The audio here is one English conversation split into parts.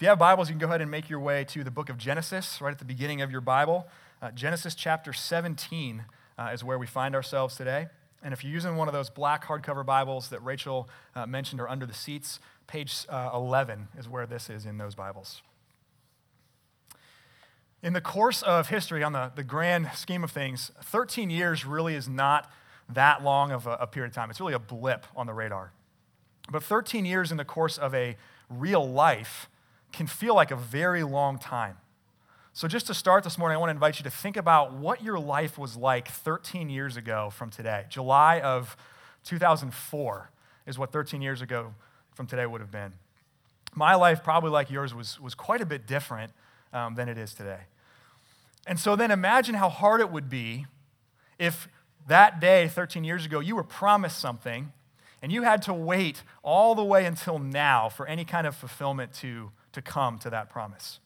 If you have Bibles, you can go ahead and make your way to the book of Genesis, right at the beginning of your Bible. Uh, Genesis chapter 17 uh, is where we find ourselves today. And if you're using one of those black hardcover Bibles that Rachel uh, mentioned are under the seats, page uh, 11 is where this is in those Bibles. In the course of history, on the, the grand scheme of things, 13 years really is not that long of a, a period of time. It's really a blip on the radar. But 13 years in the course of a real life can feel like a very long time. So, just to start this morning, I want to invite you to think about what your life was like 13 years ago from today. July of 2004 is what 13 years ago from today would have been. My life, probably like yours, was, was quite a bit different um, than it is today. And so then imagine how hard it would be if that day, 13 years ago, you were promised something and you had to wait all the way until now for any kind of fulfillment to, to come to that promise.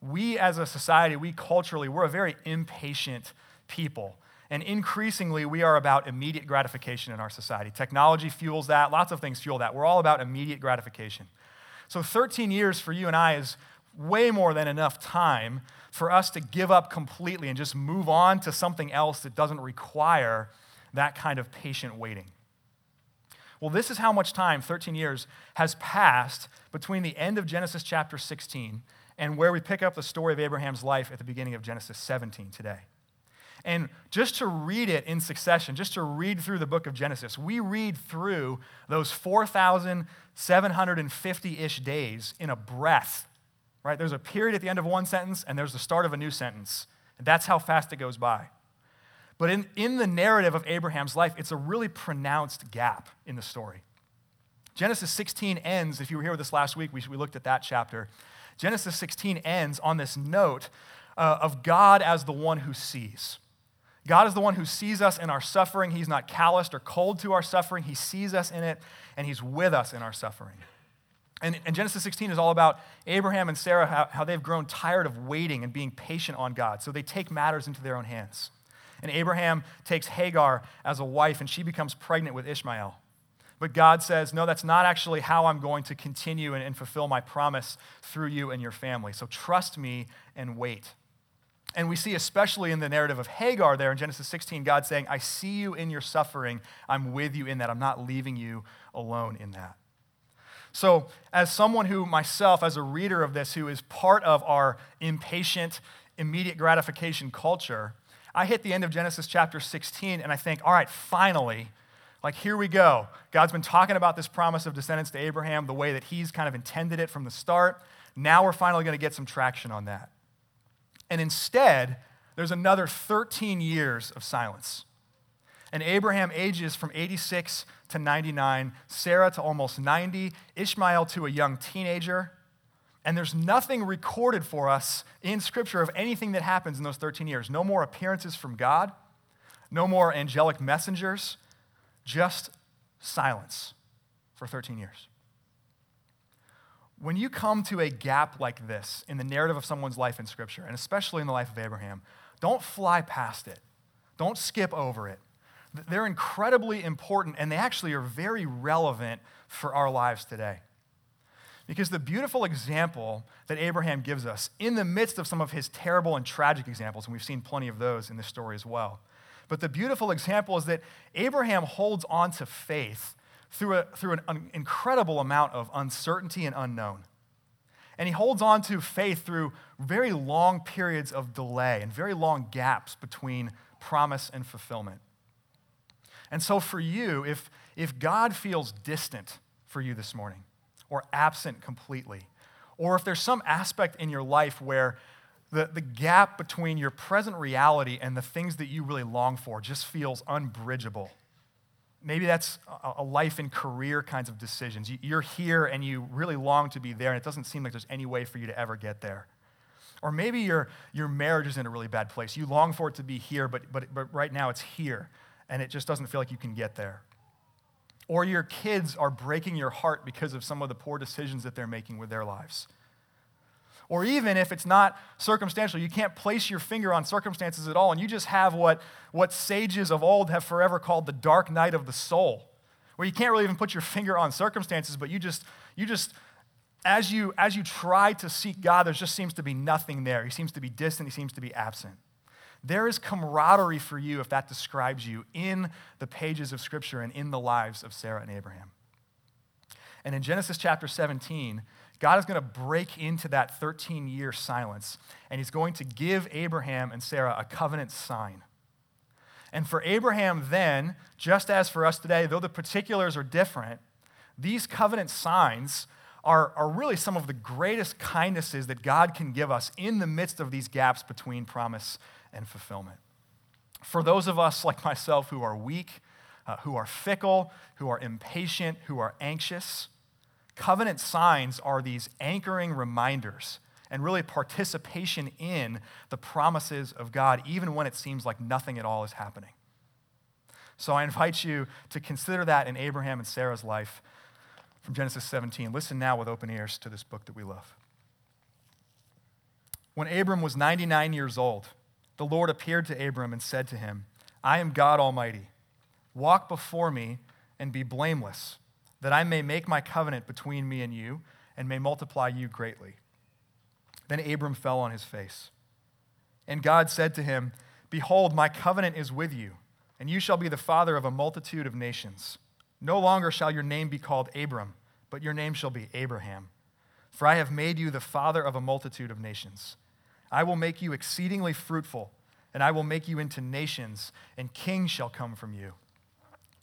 We as a society, we culturally, we're a very impatient people. And increasingly, we are about immediate gratification in our society. Technology fuels that, lots of things fuel that. We're all about immediate gratification. So, 13 years for you and I is way more than enough time for us to give up completely and just move on to something else that doesn't require that kind of patient waiting. Well, this is how much time, 13 years, has passed between the end of Genesis chapter 16 and where we pick up the story of Abraham's life at the beginning of Genesis 17 today. And just to read it in succession, just to read through the book of Genesis, we read through those 4,750 ish days in a breath, right? There's a period at the end of one sentence, and there's the start of a new sentence. And that's how fast it goes by. But in, in the narrative of Abraham's life, it's a really pronounced gap in the story. Genesis 16 ends, if you were here with us last week, we, we looked at that chapter. Genesis 16 ends on this note uh, of God as the one who sees. God is the one who sees us in our suffering. He's not calloused or cold to our suffering. He sees us in it, and He's with us in our suffering. And, and Genesis 16 is all about Abraham and Sarah, how, how they've grown tired of waiting and being patient on God. So they take matters into their own hands. And Abraham takes Hagar as a wife, and she becomes pregnant with Ishmael. But God says, No, that's not actually how I'm going to continue and, and fulfill my promise through you and your family. So trust me and wait. And we see, especially in the narrative of Hagar there in Genesis 16, God saying, I see you in your suffering. I'm with you in that. I'm not leaving you alone in that. So, as someone who myself, as a reader of this, who is part of our impatient, immediate gratification culture, I hit the end of Genesis chapter 16 and I think, all right, finally, like here we go. God's been talking about this promise of descendants to Abraham the way that he's kind of intended it from the start. Now we're finally going to get some traction on that. And instead, there's another 13 years of silence. And Abraham ages from 86 to 99, Sarah to almost 90, Ishmael to a young teenager. And there's nothing recorded for us in Scripture of anything that happens in those 13 years. No more appearances from God, no more angelic messengers, just silence for 13 years. When you come to a gap like this in the narrative of someone's life in Scripture, and especially in the life of Abraham, don't fly past it. Don't skip over it. They're incredibly important, and they actually are very relevant for our lives today. Because the beautiful example that Abraham gives us in the midst of some of his terrible and tragic examples, and we've seen plenty of those in this story as well. But the beautiful example is that Abraham holds on to faith through, a, through an, incredible amount of uncertainty and unknown. And he holds on to faith through very long periods of delay and very long gaps between promise and fulfillment. And so, for you, if, if God feels distant for you this morning, or absent completely. Or if there's some aspect in your life where the, the gap between your present reality and the things that you really long for just feels unbridgeable. Maybe that's a, life and career kinds of decisions. You're here and you really long to be there, and it doesn't seem like there's any way for you to ever get there. Or maybe your, your marriage is in a really bad place. You long for it to be here, but, but, but right now it's here, and it just doesn't feel like you can get there or your kids are breaking your heart because of some of the poor decisions that they're making with their lives. Or even if it's not circumstantial, you can't place your finger on circumstances at all, and you just have what, what sages of old have forever called the dark night of the soul, where you can't really even put your finger on circumstances, but you just, you just as you, as you try to seek God, there just seems to be nothing there. He seems to be distant, he seems to be absent. There is camaraderie for you, if that describes you, in the pages of Scripture and in the lives of Sarah and Abraham. And in Genesis chapter 17, God is going to break into that 13 year silence, and he's going to give Abraham and Sarah a covenant sign. And for Abraham then, just as for us today, though the particulars are different, these covenant signs are, are really some of the greatest kindnesses that God can give us in the midst of these gaps between promise and fulfillment. For those of us like myself who are weak, uh, who are fickle, who are impatient, who are anxious, covenant signs are these anchoring reminders and really participation in the promises of God, even when it seems like nothing at all is happening. So I invite you to consider that in Abraham and Sarah's life from Genesis 17. Listen now with open ears to this book that we love. When Abram was 99 years old, the Lord appeared to Abram and said to him, I am God Almighty. Walk before me and be blameless, that I may make my covenant between me and you and may multiply you greatly. Then Abram fell on his face. And God said to him, Behold, my covenant is with you, and you shall be the father of a multitude of nations. No longer shall your name be called Abram, but your name shall be Abraham. For I have made you the father of a multitude of nations. I will make you exceedingly fruitful, and I will make you into nations, and kings shall come from you.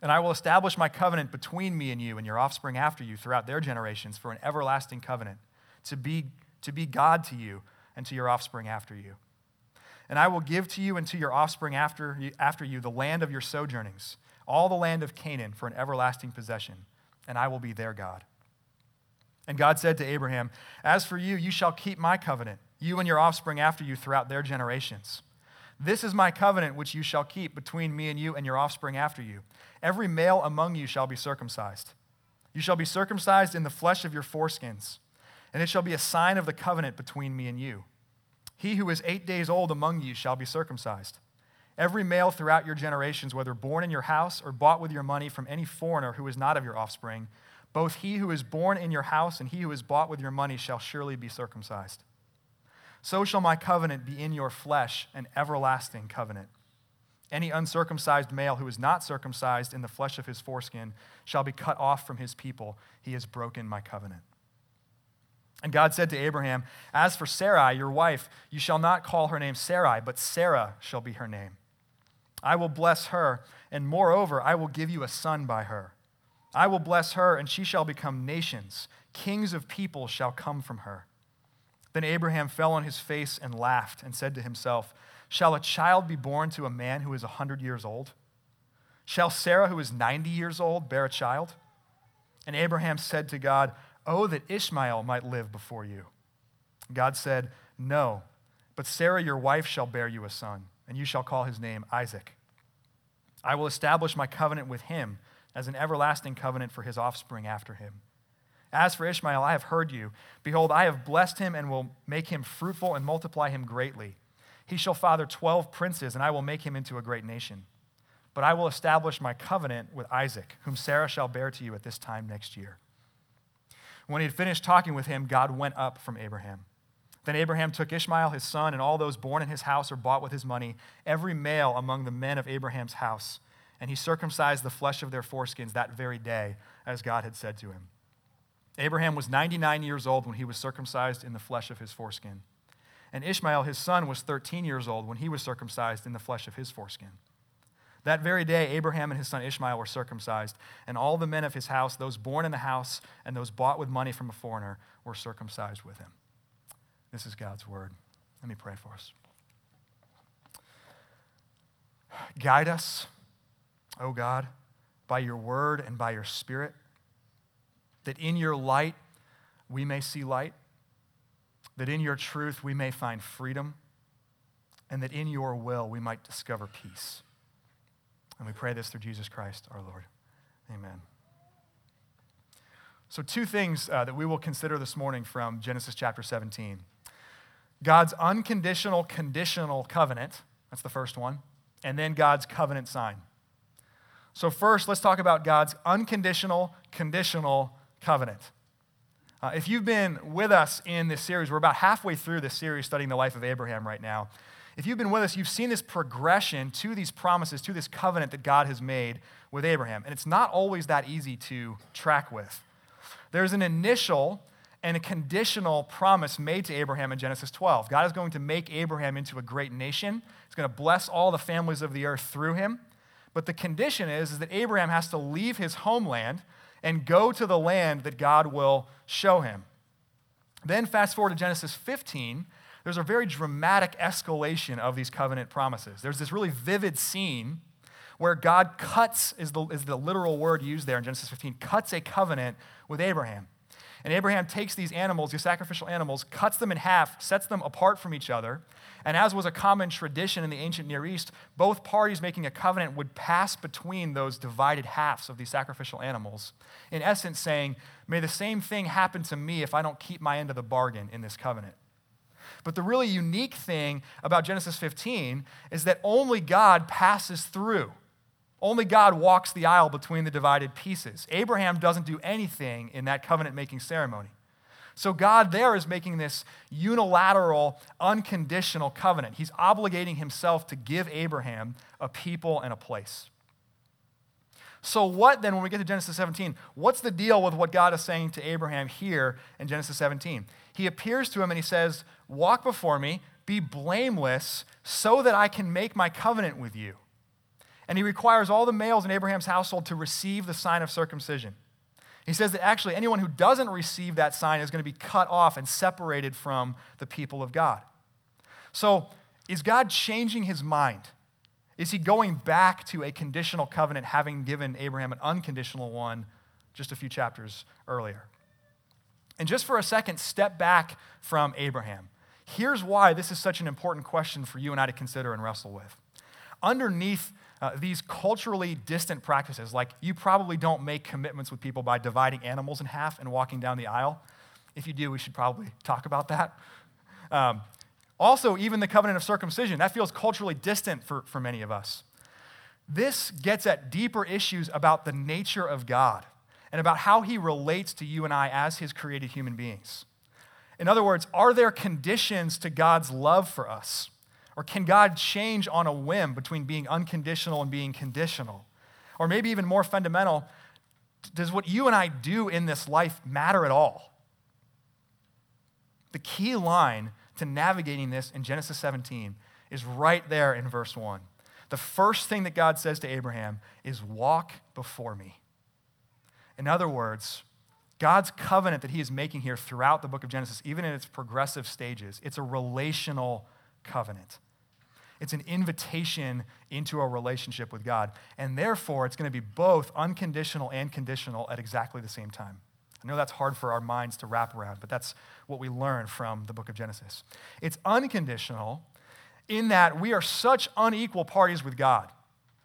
And I will establish my covenant between me and you and your offspring after you throughout their generations for an everlasting covenant, to be, to be God to you and to your offspring after you. And I will give to you and to your offspring after you, after you the land of your sojournings all the land of Canaan for an everlasting possession, and I will be their God. And God said to Abraham, As for you, you shall keep my covenant, you and your offspring after you throughout their generations. This is my covenant which you shall keep between me and you and your offspring after you. Every male among you shall be circumcised. You shall be circumcised in the flesh of your foreskins, and it shall be a sign of the covenant between me and you. He who is eight days old among you shall be circumcised Every male throughout your generations, whether born in your house or bought with your money from any foreigner who is not of your offspring, both he who is born in your house and he who is bought with your money shall surely be circumcised. So shall my covenant be in your flesh, an everlasting covenant. Any uncircumcised male who is not circumcised in the flesh of his foreskin shall be cut off from his people. He has broken my covenant. And God said to Abraham, As for Sarai, your wife, you shall not call her name Sarai, but Sarah shall be her name. I will bless her, and moreover, I will give you a son by her. I will bless her, and she shall become nations. Kings of people shall come from her. Then Abraham fell on his face and laughed, and said to himself, Shall a child be born to a man who is a hundred years old? Shall Sarah, who is ninety years old, bear a child? And Abraham said to God, Oh, that Ishmael might live before you. God said, No, but Sarah, your wife, shall bear you a son and you shall call his name Isaac. I will establish my covenant with him as an everlasting covenant for his offspring after him. As for Ishmael, I have heard you. Behold, I have blessed him and will make him fruitful and multiply him greatly. He shall father twelve princes, and I will make him into a great nation. But I will establish my covenant with Isaac, whom Sarah shall bear to you at this time next year. When he had finished talking with him, God went up from Abraham. Then Abraham took Ishmael, his son, and all those born in his house or bought with his money, every male among the men of Abraham's house. And he circumcised the flesh of their foreskins that very day, as God had said to him. Abraham was 99 years old when he was circumcised in the flesh of his foreskin. And Ishmael, his son, was 13 years old when he was circumcised in the flesh of his foreskin. That very day, Abraham and his son Ishmael were circumcised, and all the men of his house, those born in the house and those bought with money from a foreigner, were circumcised with him. This is God's word. Let me pray for us. Guide us, O oh God, by your word and by your spirit, that in your light we may see light, that in your truth we may find freedom, and that in your will we might discover peace. And we pray this through Jesus Christ our Lord. Amen. So, two things uh, that we will consider this morning from Genesis chapter 17. God's unconditional, conditional covenant. That's the first one. And then God's covenant sign. So, first, let's talk about God's unconditional, conditional covenant. Uh, if you've been with us in this series, we're about halfway through this series studying the life of Abraham right now. If you've been with us, you've seen this progression to these promises, to this covenant that God has made with Abraham. And it's not always that easy to track with. There's an initial and a conditional promise made to Abraham in Genesis 12. God is going to make Abraham into a great nation. He's going to bless all the families of the earth through him. But the condition is, is that Abraham has to leave his homeland and go to the land that God will show him. Then, fast forward to Genesis 15, there's a very dramatic escalation of these covenant promises. There's this really vivid scene where God cuts, is the, is the literal word used there in Genesis 15, cuts a covenant with Abraham. And Abraham takes these animals, these sacrificial animals, cuts them in half, sets them apart from each other. And as was a common tradition in the ancient Near East, both parties making a covenant would pass between those divided halves of these sacrificial animals. In essence, saying, May the same thing happen to me if I don't keep my end of the bargain in this covenant. But the really unique thing about Genesis 15 is that only God passes through. Only God walks the aisle between the divided pieces. Abraham doesn't do anything in that covenant making ceremony. So God there is making this unilateral, unconditional covenant. He's obligating himself to give Abraham a people and a place. So, what then, when we get to Genesis 17, what's the deal with what God is saying to Abraham here in Genesis 17? He appears to him and he says, Walk before me, be blameless, so that I can make my covenant with you. And he requires all the males in Abraham's household to receive the sign of circumcision. He says that actually anyone who doesn't receive that sign is going to be cut off and separated from the people of God. So, is God changing his mind? Is he going back to a conditional covenant, having given Abraham an unconditional one just a few chapters earlier? And just for a second, step back from Abraham. Here's why this is such an important question for you and I to consider and wrestle with. Underneath uh, these culturally distant practices, like you probably don't make commitments with people by dividing animals in half and walking down the aisle. If you do, we should probably talk about that. Um, also, even the covenant of circumcision, that feels culturally distant for, for many of us. This gets at deeper issues about the nature of God and about how he relates to you and I as his created human beings. In other words, are there conditions to God's love for us? Or can God change on a whim between being unconditional and being conditional? Or maybe even more fundamental, does what you and I do in this life matter at all? The key line to navigating this in Genesis 17 is right there in verse 1. The first thing that God says to Abraham is, Walk before me. In other words, God's covenant that he is making here throughout the book of Genesis, even in its progressive stages, it's a relational covenant. It's an invitation into a relationship with God. And therefore, it's going to be both unconditional and conditional at exactly the same time. I know that's hard for our minds to wrap around, but that's what we learn from the book of Genesis. It's unconditional in that we are such unequal parties with God.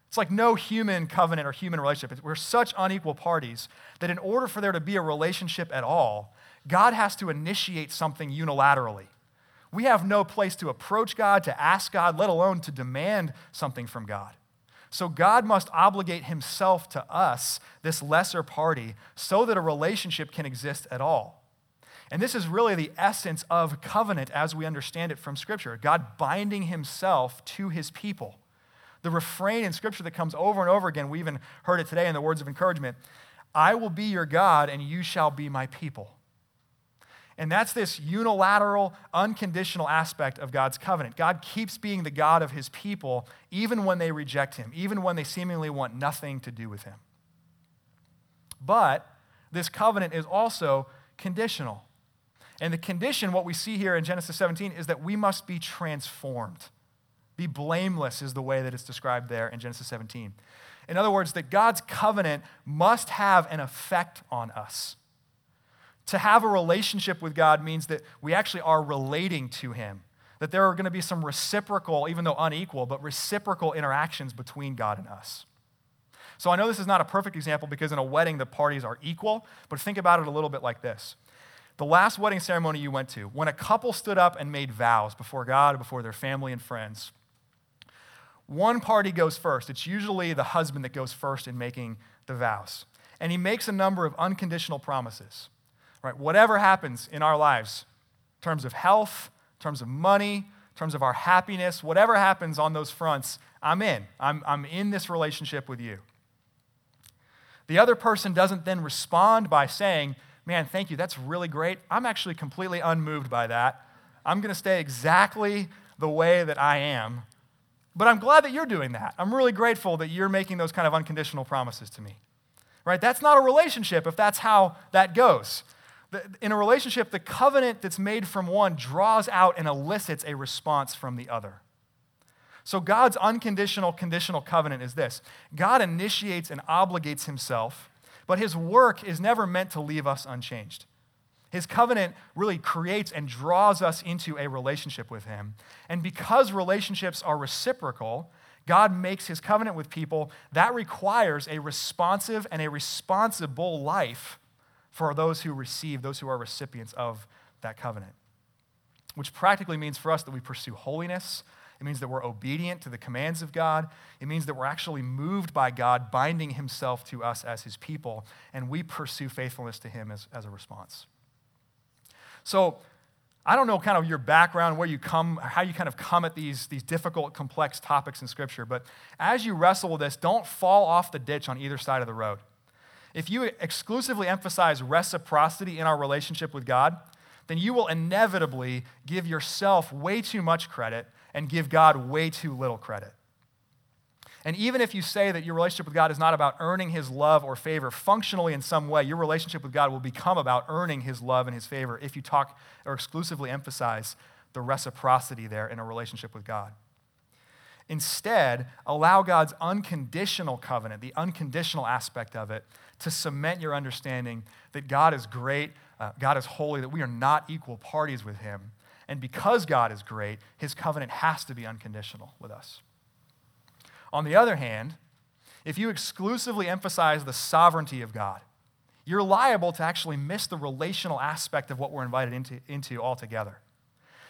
It's like no human covenant or human relationship. We're such unequal parties that in order for there to be a relationship at all, God has to initiate something unilaterally. We have no place to approach God, to ask God, let alone to demand something from God. So God must obligate himself to us, this lesser party, so that a relationship can exist at all. And this is really the essence of covenant as we understand it from Scripture God binding himself to his people. The refrain in Scripture that comes over and over again, we even heard it today in the words of encouragement I will be your God, and you shall be my people. And that's this unilateral, unconditional aspect of God's covenant. God keeps being the God of his people even when they reject him, even when they seemingly want nothing to do with him. But this covenant is also conditional. And the condition, what we see here in Genesis 17, is that we must be transformed. Be blameless is the way that it's described there in Genesis 17. In other words, that God's covenant must have an effect on us. To have a relationship with God means that we actually are relating to Him, that there are going to be some reciprocal, even though unequal, but reciprocal interactions between God and us. So I know this is not a perfect example because in a wedding the parties are equal, but think about it a little bit like this. The last wedding ceremony you went to, when a couple stood up and made vows before God, before their family and friends, one party goes first. It's usually the husband that goes first in making the vows. And he makes a number of unconditional promises. Right? Whatever happens in our lives, in terms of health, in terms of money, in terms of our happiness, whatever happens on those fronts, I'm in. I'm, I'm in this relationship with you. The other person doesn't then respond by saying, Man, thank you, that's really great. I'm actually completely unmoved by that. I'm going to stay exactly the way that I am. But I'm glad that you're doing that. I'm really grateful that you're making those kind of unconditional promises to me. Right? That's not a relationship if that's how that goes. In a relationship, the covenant that's made from one draws out and elicits a response from the other. So, God's unconditional, conditional covenant is this God initiates and obligates himself, but his work is never meant to leave us unchanged. His covenant really creates and draws us into a relationship with him. And because relationships are reciprocal, God makes his covenant with people. That requires a responsive and a responsible life for those who receive, those who are recipients of that covenant. Which practically means for us that we pursue holiness, it means that we're obedient to the commands of God. It means that we're actually moved by God, binding Himself to us as His people, and we pursue faithfulness to Him as, as a response. So, I don't know kind of your background, where you come, how you kind of come at these, these difficult, complex topics in Scripture, but as you wrestle with this, don't fall off the ditch on either side of the road. If you exclusively emphasize reciprocity in our relationship with God, then you will inevitably give yourself way too much credit and give God way too little credit. And even if you say that your relationship with God is not about earning his love or favor, functionally in some way, your relationship with God will become about earning his love and his favor if you talk or exclusively emphasize the reciprocity there in a relationship with God. Instead, allow God's unconditional covenant, the unconditional aspect of it, to cement your understanding that God is great, uh, God is holy, that we are not equal parties with him, and because God is great, his covenant has to be unconditional with us. On the other hand, if you exclusively emphasize the sovereignty of God, you're liable to actually miss the relational aspect of what we're invited into, into altogether.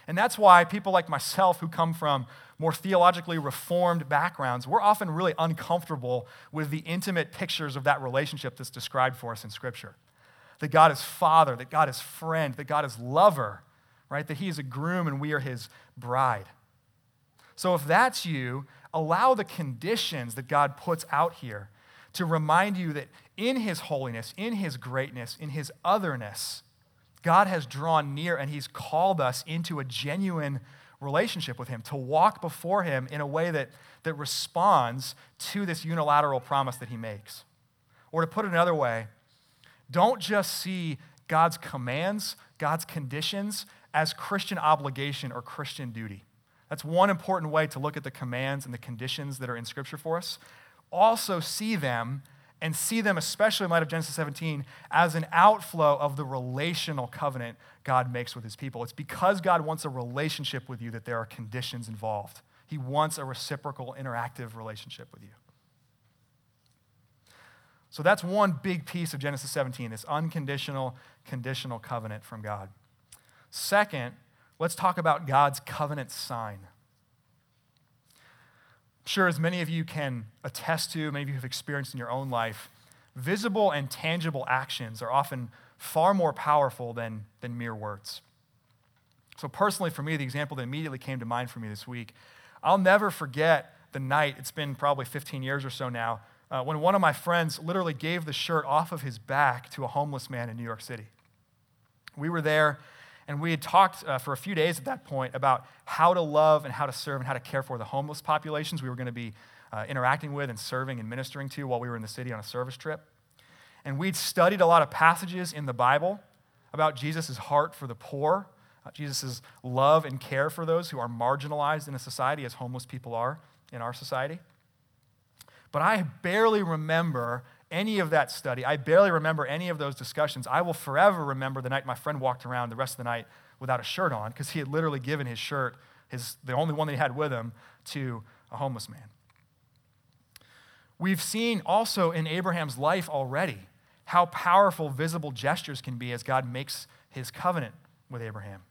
And that's why people like myself, who come from more theologically reformed backgrounds, we're often really uncomfortable with the intimate pictures of that relationship that's described for us in Scripture. That God is Father, that God is friend, that God is lover, right? That he is a groom and we are his bride. So if that's you, allow the conditions that God puts out here to remind you that in his holiness, in his greatness, in his otherness, God has drawn near and he's called us into a genuine relationship with him, to walk before him in a way that, that responds to this unilateral promise that he makes. Or to put it another way, don't just see God's commands, God's conditions as Christian obligation or Christian duty. That's one important way to look at the commands and the conditions that are in Scripture for us. Also, see them and see them, especially in light of Genesis 17, as an outflow of the relational covenant God makes with his people. It's because God wants a relationship with you that there are conditions involved. He wants a reciprocal, interactive relationship with you. So that's one big piece of Genesis 17, this unconditional, conditional covenant from God. Second, let's talk about God's covenant sign. Sure, as many of you can attest to, many of you have experienced in your own life, visible and tangible actions are often far more powerful than, than mere words. So, personally, for me, the example that immediately came to mind for me this week, I'll never forget the night, it's been probably 15 years or so now, uh, when one of my friends literally gave the shirt off of his back to a homeless man in New York City. We were there and we had talked uh, for a few days at that point about how to love and how to serve and how to care for the homeless populations we were going to be uh, interacting with and serving and ministering to while we were in the city on a service trip. And we'd studied a lot of passages in the Bible about Jesus' heart for the poor, uh, Jesus' love and care for those who are marginalized in a society as homeless people are in our society. But I barely remember any of that study. I barely remember any of those discussions. I will forever remember the night my friend walked around the rest of the night without a shirt on because he had literally given his shirt, his, the only one that he had with him, to a homeless man. We've seen also in Abraham's life already how powerful visible gestures can be as God makes his covenant with Abraham.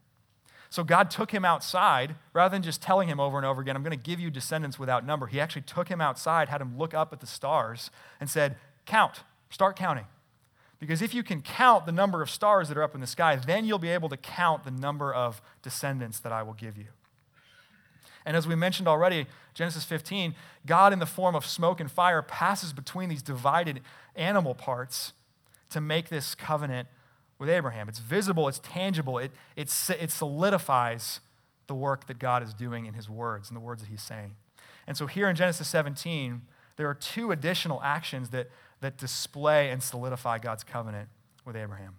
So God took him outside rather than just telling him over and over again, I'm going to give you descendants without number. He actually took him outside, had him look up at the stars, and said, Count, start counting. Because if you can count the number of stars that are up in the sky, then you'll be able to count the number of descendants that I will give you. And as we mentioned already, Genesis 15, God in the form of smoke and fire passes between these divided animal parts to make this covenant with Abraham. It's visible, it's tangible, it, it, it solidifies the work that God is doing in his words and the words that he's saying. And so here in Genesis 17, there are two additional actions that that display and solidify God's covenant with Abraham.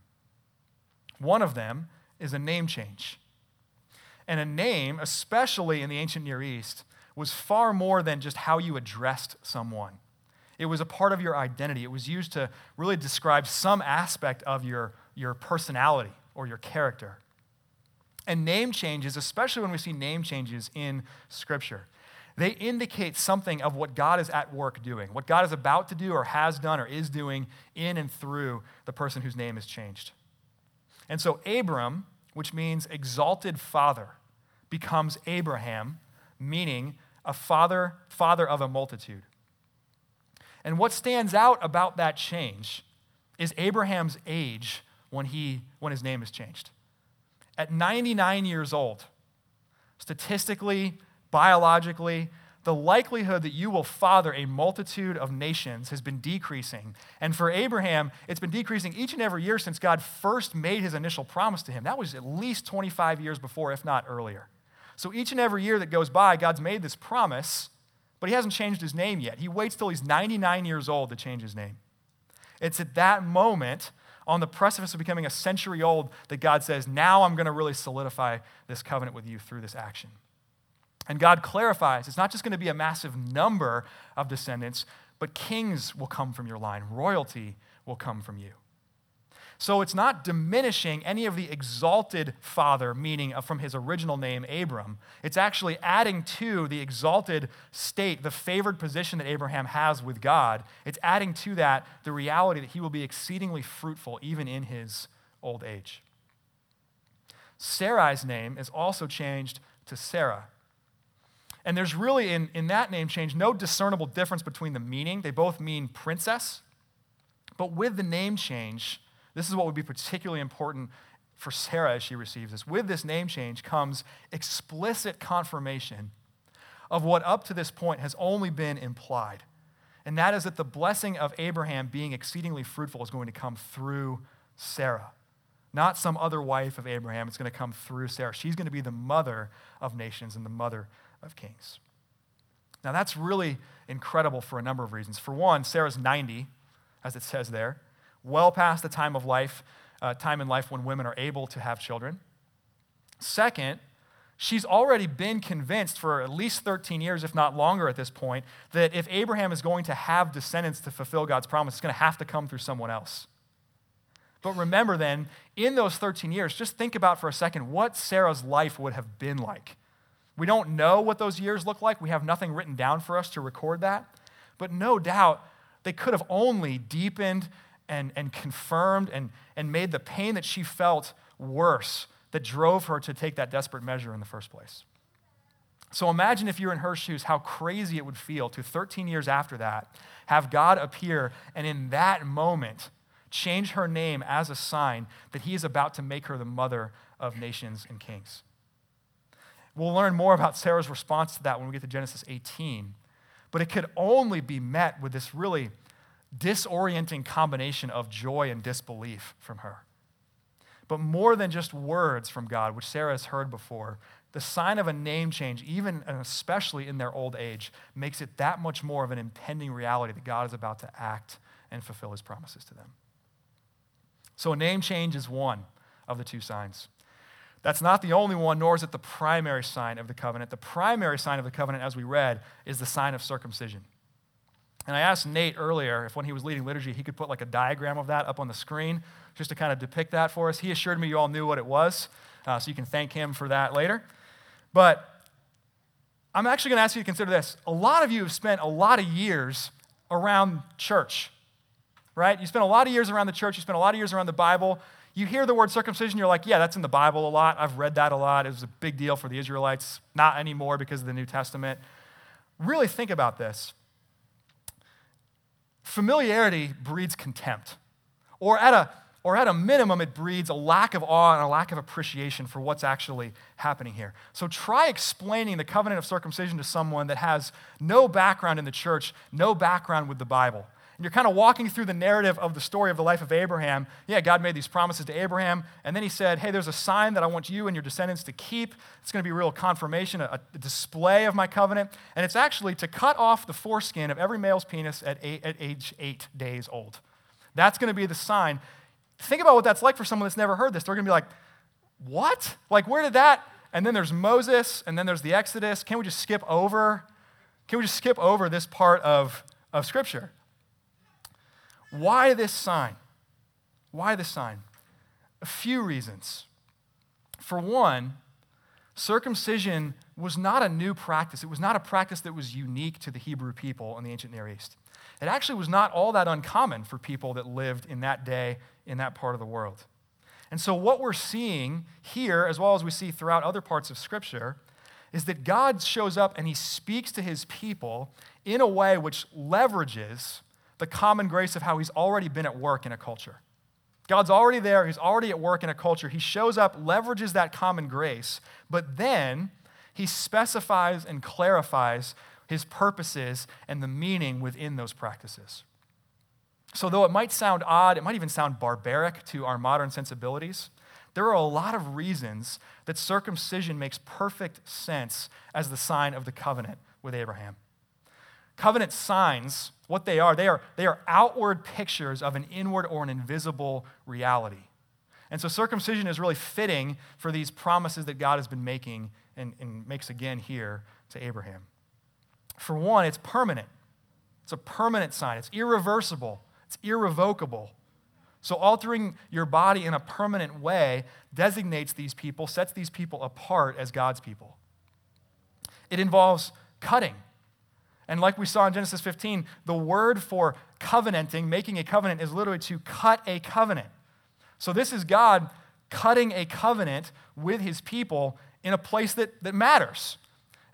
One of them is a name change. And a name, especially in the ancient Near East, was far more than just how you addressed someone. It was a part of your identity. It was used to really describe some aspect of your, your personality or your character. And name changes, especially when we see name changes in Scripture, they indicate something of what God is at work doing, what God is about to do or has done or is doing in and through the person whose name is changed. And so Abram, which means exalted father, becomes Abraham, meaning a father, father of a multitude. And what stands out about that change is Abraham's age when, he, when his name is changed. At 99 years old, statistically, biologically, the likelihood that you will father a multitude of nations has been decreasing. And for Abraham, it's been decreasing each and every year since God first made his initial promise to him. That was at least 25 years before, if not earlier. So each and every year that goes by, God's made this promise, but he hasn't changed his name yet. He waits till he's 99 years old to change his name. It's at that moment, on the precipice of becoming a century old, that God says, Now I'm going to really solidify this covenant with you through this action. And God clarifies it's not just going to be a massive number of descendants, but kings will come from your line, royalty will come from you. So it's not diminishing any of the exalted father, meaning uh, from his original name, Abram. It's actually adding to the exalted state, the favored position that Abraham has with God. It's adding to that the reality that he will be exceedingly fruitful even in his old age. Sarai's name is also changed to Sarah. And there's really, in, in that name change, no discernible difference between the meaning. They both mean princess. But with the name change, this is what would be particularly important for Sarah as she receives this. With this name change comes explicit confirmation of what up to this point has only been implied. And that is that the blessing of Abraham being exceedingly fruitful is going to come through Sarah. Not some other wife of Abraham. It's going to come through Sarah. She's going to be the mother of nations and the mother of kings. Now, that's really incredible for a number of reasons. For one, Sarah's 90, as it says there, well past the time of life, uh, time in life when women are able to have children. Second, she's already been convinced for at least 13 years, if not longer at this point, that if Abraham is going to have descendants to fulfill God's promise, it's going to have to come through someone else. But remember then, in those 13 years, just think about for a second what Sarah's life would have been like. We don't know what those years look like. We have nothing written down for us to record that. But no doubt, they could have only deepened and, and confirmed and, and made the pain that she felt worse that drove her to take that desperate measure in the first place. So imagine if you're in her shoes, how crazy it would feel to 13 years after that have God appear and in that moment change her name as a sign that he is about to make her the mother of nations and kings. We'll learn more about Sarah's response to that when we get to Genesis 18. But it could only be met with this really disorienting combination of joy and disbelief from her. But more than just words from God, which Sarah has heard before, the sign of a name change, even and especially in their old age, makes it that much more of an impending reality that God is about to act and fulfill his promises to them. So, a name change is one of the two signs. That's not the only one, nor is it the primary sign of the covenant. The primary sign of the covenant, as we read, is the sign of circumcision. And I asked Nate earlier if when he was leading liturgy, he could put like a diagram of that up on the screen just to kind of depict that for us. He assured me you all knew what it was, uh, so you can thank him for that later. But I'm actually going to ask you to consider this. A lot of you have spent a lot of years around church, right? You spent a lot of years around the church, you spent a lot of years around the Bible. You hear the word circumcision, you're like, yeah, that's in the Bible a lot. I've read that a lot. It was a big deal for the Israelites, not anymore because of the New Testament. Really think about this. Familiarity breeds contempt, or at a or at a minimum, it breeds a lack of awe and a lack of appreciation for what's actually happening here. So try explaining the covenant of circumcision to someone that has no background in the church, no background with the Bible. And you're kind of walking through the narrative of the story of the life of Abraham. Yeah, God made these promises to Abraham, and then he said, Hey, there's a sign that I want you and your descendants to keep. It's going to be a real confirmation, a, a display of my covenant. And it's actually to cut off the foreskin of every male's penis at, eight, at age eight days old. That's going to be the sign. Think about what that's like for someone that's never heard this. They're going to be like, what? Like, where did that? And then there's Moses, and then there's the Exodus. Can we just skip over? Can we just skip over this part of, of Scripture? Why this sign? Why this sign? A few reasons. For one, circumcision was not a new practice. It was not a practice that was unique to the Hebrew people in the ancient Near East. It actually was not all that uncommon for people that lived in that day in that part of the world. And so, what we're seeing here, as well as we see throughout other parts of Scripture, is that God shows up and he speaks to his people in a way which leverages the common grace of how he's already been at work in a culture. God's already there, he's already at work in a culture. He shows up, leverages that common grace, but then he specifies and clarifies his purposes and the meaning within those practices. So, though it might sound odd, it might even sound barbaric to our modern sensibilities, there are a lot of reasons that circumcision makes perfect sense as the sign of the covenant with Abraham. Covenant signs, what they are, they are, they are outward pictures of an inward or an invisible reality. And so circumcision is really fitting for these promises that God has been making and, and makes again here to Abraham. For one, it's permanent. It's a permanent sign. It's irreversible. It's irrevocable. So, altering your body in a permanent way designates these people, sets these people apart as God's people. It involves cutting. And like we saw in Genesis 15, the word for covenanting, making a covenant, is literally to cut a covenant. So, this is God cutting a covenant with his people in a place that, that matters.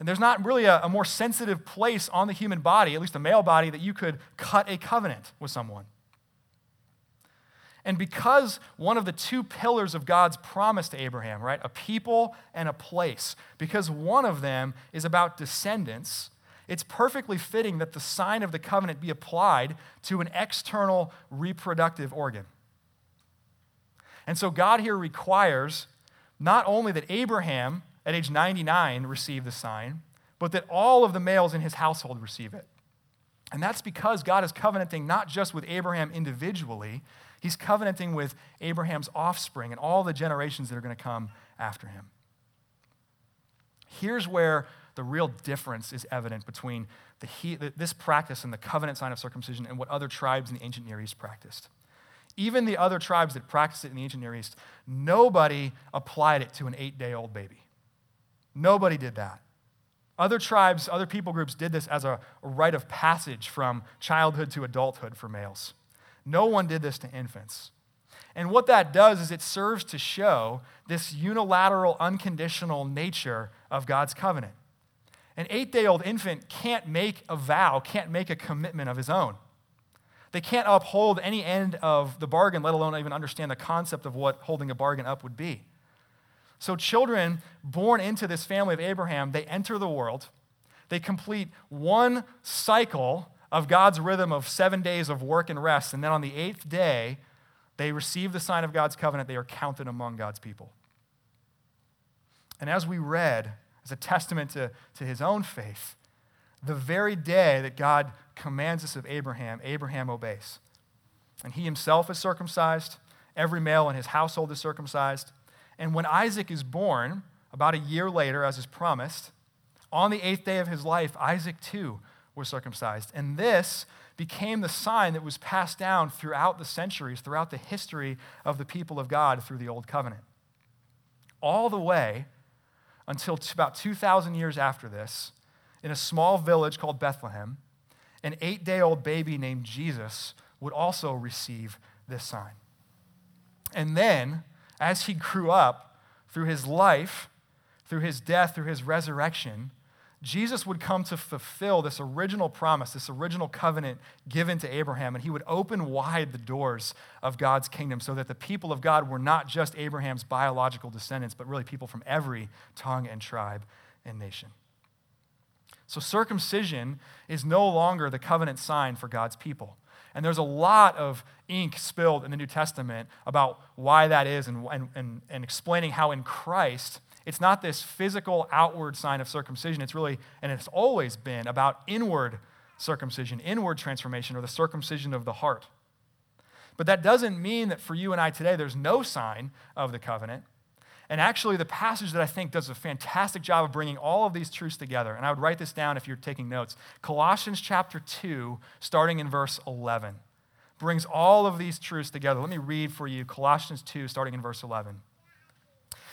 And there's not really a, a more sensitive place on the human body, at least a male body, that you could cut a covenant with someone. And because one of the two pillars of God's promise to Abraham, right, a people and a place, because one of them is about descendants, it's perfectly fitting that the sign of the covenant be applied to an external reproductive organ. And so God here requires not only that Abraham at age 99 receive the sign, but that all of the males in his household receive it. And that's because God is covenanting not just with Abraham individually, he's covenanting with Abraham's offspring and all the generations that are going to come after him. Here's where the real difference is evident between the, this practice and the covenant sign of circumcision and what other tribes in the ancient Near East practiced. Even the other tribes that practiced it in the ancient Near East, nobody applied it to an eight day old baby. Nobody did that. Other tribes, other people groups did this as a, rite of passage from childhood to adulthood for males. No one did this to infants. And what that does is it serves to show this unilateral, unconditional nature of God's covenant. An eight day old infant can't make a vow, can't make a commitment of his own. They can't uphold any end of the bargain, let alone even understand the concept of what holding a bargain up would be. So, children born into this family of Abraham, they enter the world. They complete one cycle of God's rhythm of seven days of work and rest. And then on the eighth day, they receive the sign of God's covenant. They are counted among God's people. And as we read, as a testament to, to his own faith, the very day that God commands us of Abraham, Abraham obeys. And he himself is circumcised. Every male in his household is circumcised. And when Isaac is born, about a year later, as is promised, on the eighth day of his life, Isaac too was circumcised. And this became the sign that was passed down throughout the centuries, throughout the history of the people of God through the Old Covenant. All the way until about 2,000 years after this, in a small village called Bethlehem, an eight day old baby named Jesus would also receive this sign. And then, as he grew up through his life, through his death, through his resurrection, Jesus would come to fulfill this original promise, this original covenant given to Abraham, and he would open wide the doors of God's kingdom so that the people of God were not just Abraham's biological descendants, but really people from every tongue and tribe and nation. So circumcision is no longer the covenant sign for God's people. And there's a lot of ink spilled in the New Testament about why that is and, and, and, explaining how in Christ, it's not this physical outward sign of circumcision. It's really, and it's always been about inward circumcision, inward transformation, or the circumcision of the heart. But that doesn't mean that for you and I today, there's no sign of the covenant. And actually, the passage that I think does a fantastic job of bringing all of these truths together, and I would write this down if you're taking notes Colossians chapter 2, starting in verse 11, brings all of these truths together. Let me read for you Colossians 2, starting in verse 11.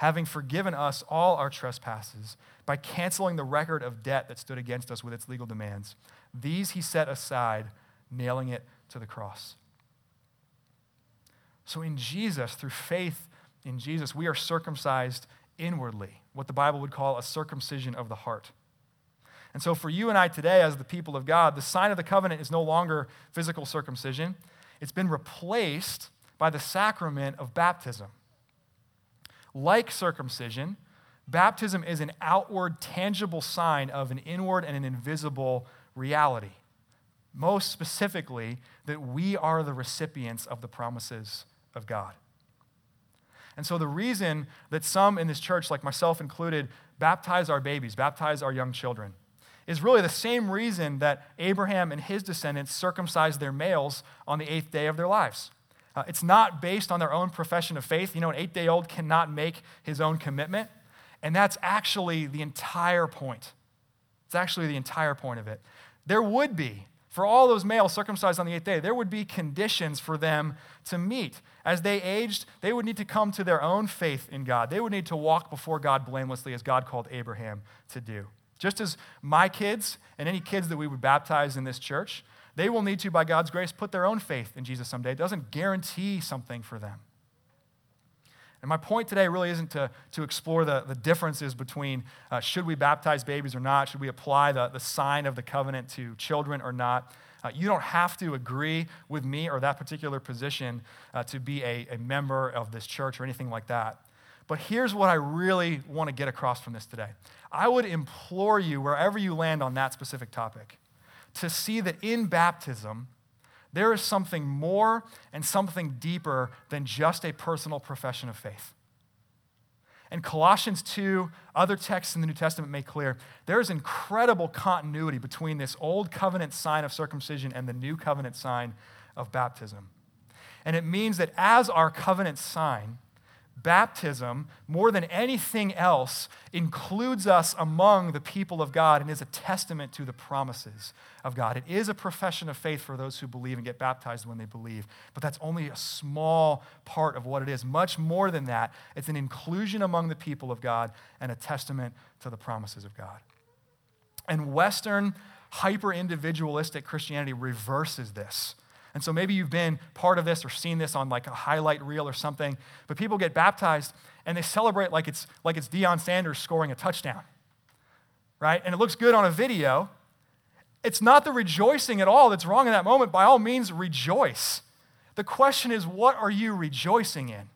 having forgiven us all our trespasses by canceling the record of debt that stood against us with its legal demands. These he set aside, nailing it to the cross. So, in Jesus, through faith in Jesus, we are circumcised inwardly, what the Bible would call a circumcision of the heart. And so, for you and I today, as the people of God, the sign of the covenant is no longer physical circumcision, it's been replaced by the sacrament of baptism. Like circumcision, baptism is an outward, tangible sign of an inward and an invisible reality. Most specifically, that we are the recipients of the promises of God. And so, the reason that some in this church, like myself included, baptize our babies, baptize our young children, is really the same reason that Abraham and his descendants circumcised their males on the eighth day of their lives. Uh, it's not based on their own profession of faith. You know, an eight day old cannot make his own commitment. And that's actually the entire point. It's actually the entire point of it. There would be, for all those males circumcised on the eighth day, there would be conditions for them to meet. As they aged, they would need to come to their own faith in God. They would need to walk before God blamelessly, as God called Abraham to do. Just as my kids and any kids that we would baptize in this church, they will need to, by God's grace, put their own faith in Jesus someday. It doesn't guarantee something for them. And my point today really isn't to, to explore the, the differences between uh, should we baptize babies or not, should we apply the, the sign of the covenant to children or not. Uh, you don't have to agree with me or that particular position uh, to be a, a member of this church or anything like that. But here's what I really want to get across from this today I would implore you, wherever you land on that specific topic, to see that in baptism, there is something more and something deeper than just a personal profession of faith. And Colossians 2, other texts in the New Testament make clear there is incredible continuity between this old covenant sign of circumcision and the new covenant sign of baptism. And it means that as our covenant sign, baptism, more than anything else, includes us among the people of God and is a testament to the promises of God. It is a profession of faith for those who believe and get baptized when they believe, but that's only a small part of what it is. Much more than that, it's an inclusion among the people of God and a testament to the promises of God. And Western, hyper individualistic Christianity reverses this. And so maybe you've been part of this or seen this on like a highlight reel or something, but people get baptized and they celebrate like it's like it's Deion Sanders scoring a touchdown. Right? And it looks good on a video. It's not the rejoicing at all that's wrong in that moment. By all means, rejoice. The question is, what are you rejoicing in?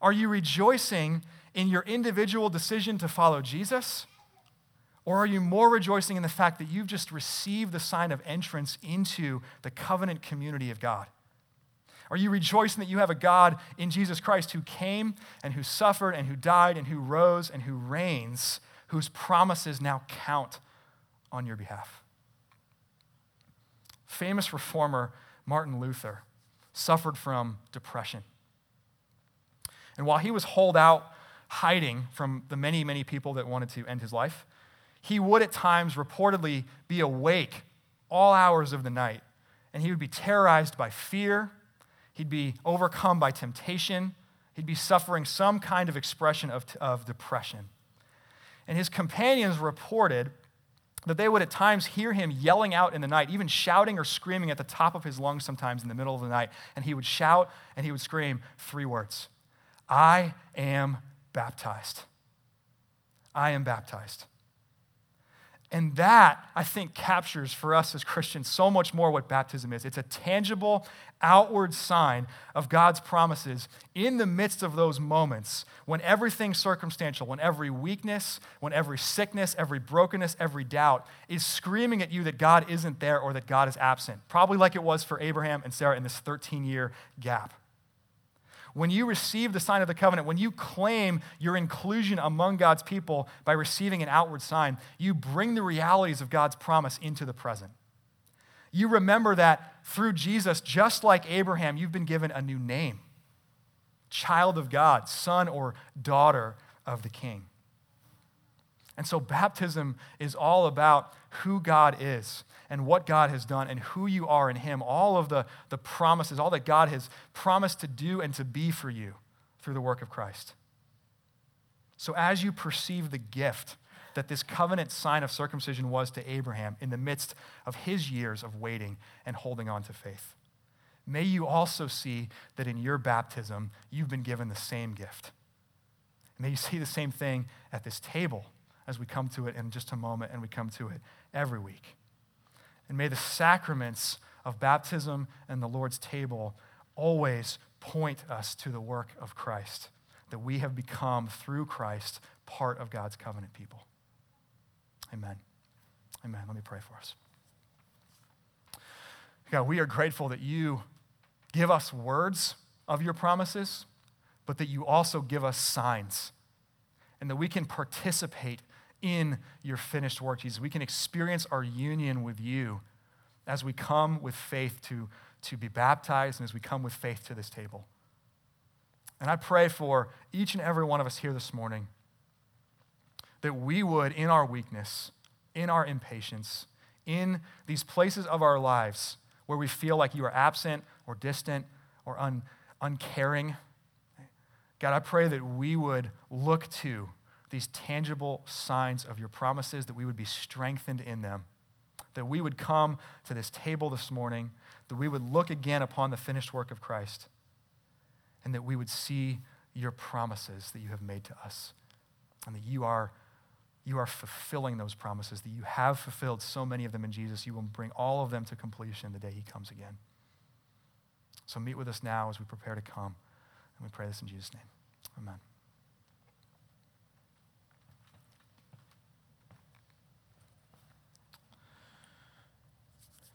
Are you rejoicing in your individual decision to follow Jesus? Or are you more rejoicing in the fact that you've just received the sign of entrance into the covenant community of God? Are you rejoicing that you have a God in Jesus Christ who came and who suffered and who died and who rose and who reigns, whose promises now count on your behalf? Famous reformer Martin Luther suffered from depression. And while he was holed out, hiding from the many, many people that wanted to end his life, he would at times reportedly be awake all hours of the night, and he would be terrorized by fear. He'd be overcome by temptation. He'd be suffering some kind of expression of, of depression. And his companions reported that they would at times hear him yelling out in the night, even shouting or screaming at the top of his lungs sometimes in the middle of the night. And he would shout and he would scream three words I am baptized. I am baptized. And that, I think, captures for us as Christians so much more what baptism is. It's a tangible, outward sign of God's promises in the midst of those moments when everything circumstantial, when every weakness, when every sickness, every brokenness, every doubt is screaming at you that God isn't there or that God is absent. Probably like it was for Abraham and Sarah in this 13 year gap. When you receive the sign of the covenant, when you claim your inclusion among God's people by receiving an outward sign, you bring the realities of God's promise into the present. You remember that through Jesus, just like Abraham, you've been given a new name child of God, son or daughter of the king. And so baptism is all about who God is and what God has done and who you are in Him, all of the, the promises, all that God has promised to do and to be for you through the work of Christ. So as you perceive the gift that this covenant sign of circumcision was to Abraham in the midst of his years of waiting and holding on to faith, may you also see that in your baptism, you've been given the same gift. May you see the same thing at this table as we come to it in just a moment and we come to it every week. And may the sacraments of baptism and the Lord's table always point us to the work of Christ, that we have become, through Christ, part of God's covenant people. Amen. Amen. Let me pray for us. God, we are grateful that you give us words of your promises, but that you also give us signs, and that we can participate in your finished work, Jesus. We can experience our union with you as we come with faith to, to be baptized and as we come with faith to this table. And I pray for each and every one of us here this morning that we would, in our weakness, in our impatience, in these places of our lives where we feel like you are absent or distant or un, uncaring, God, I pray that we would look to these tangible signs of your promises, that we would be strengthened in them, that we would come to this table this morning, that we would look again upon the finished work of Christ, and that we would see your promises that you have made to us, and that you are, you are fulfilling those promises, that you have fulfilled so many of them in Jesus. You will bring all of them to completion the day he comes again. So meet with us now as we prepare to come, and we pray this in Jesus' name. Amen.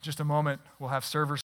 Just a moment, we'll have servers